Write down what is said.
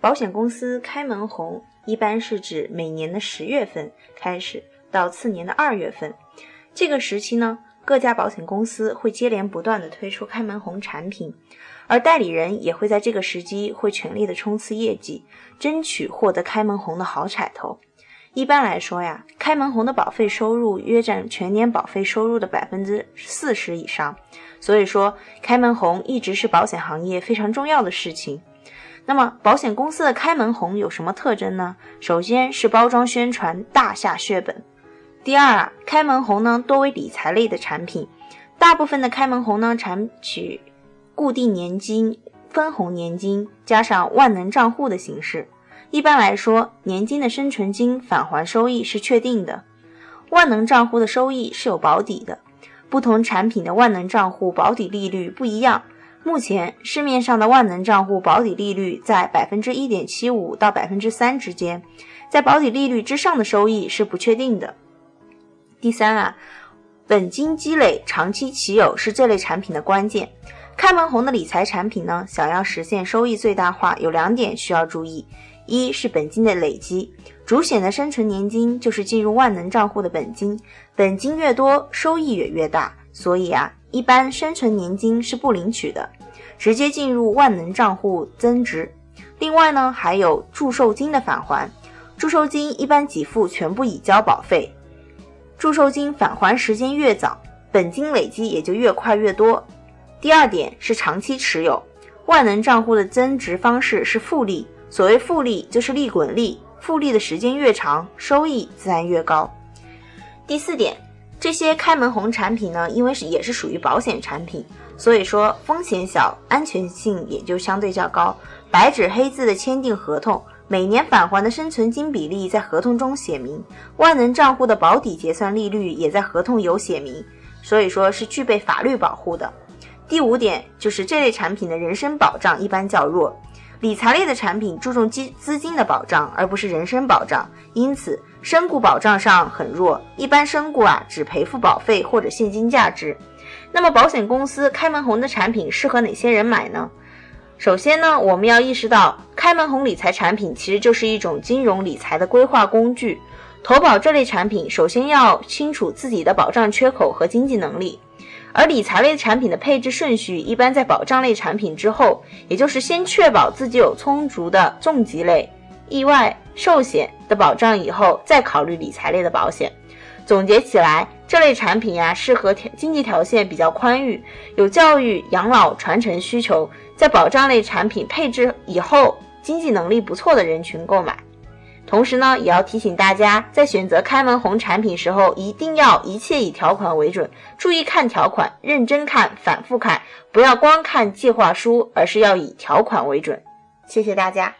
保险公司开门红一般是指每年的十月份开始到次年的二月份，这个时期呢，各家保险公司会接连不断的推出开门红产品，而代理人也会在这个时机会全力的冲刺业绩，争取获得开门红的好彩头。一般来说呀，开门红的保费收入约占全年保费收入的百分之四十以上，所以说开门红一直是保险行业非常重要的事情。那么，保险公司的开门红有什么特征呢？首先是包装宣传大下血本。第二啊，开门红呢多为理财类的产品，大部分的开门红呢采取固定年金、分红年金加上万能账户的形式。一般来说，年金的生存金返还收益是确定的，万能账户的收益是有保底的。不同产品的万能账户保底利率不一样。目前市面上的万能账户保底利率在百分之一点七五到百分之三之间，在保底利率之上的收益是不确定的。第三啊，本金积累、长期持有是这类产品的关键。开门红的理财产品呢，想要实现收益最大化，有两点需要注意：一是本金的累积，主险的生存年金就是进入万能账户的本金，本金越多，收益也越大。所以啊，一般生存年金是不领取的。直接进入万能账户增值。另外呢，还有祝寿金的返还，祝寿金一般给付全部已交保费，祝寿金返还时间越早，本金累积也就越快越多。第二点是长期持有，万能账户的增值方式是复利，所谓复利就是利滚利，复利的时间越长，收益自然越高。第四点，这些开门红产品呢，因为是也是属于保险产品。所以说风险小，安全性也就相对较高。白纸黑字的签订合同，每年返还的生存金比例在合同中写明，万能账户的保底结算利率也在合同有写明，所以说是具备法律保护的。第五点就是这类产品的人身保障一般较弱，理财类的产品注重基资金的保障，而不是人身保障，因此身故保障上很弱，一般身故啊只赔付保费或者现金价值。那么，保险公司开门红的产品适合哪些人买呢？首先呢，我们要意识到，开门红理财产品其实就是一种金融理财的规划工具。投保这类产品，首先要清楚自己的保障缺口和经济能力。而理财类产品的配置顺序一般在保障类产品之后，也就是先确保自己有充足的重疾类、意外、寿险的保障以后，再考虑理财类的保险。总结起来，这类产品呀，适合条经济条件比较宽裕、有教育、养老、传承需求，在保障类产品配置以后，经济能力不错的人群购买。同时呢，也要提醒大家，在选择开门红产品时候，一定要一切以条款为准，注意看条款，认真看，反复看，不要光看计划书，而是要以条款为准。谢谢大家。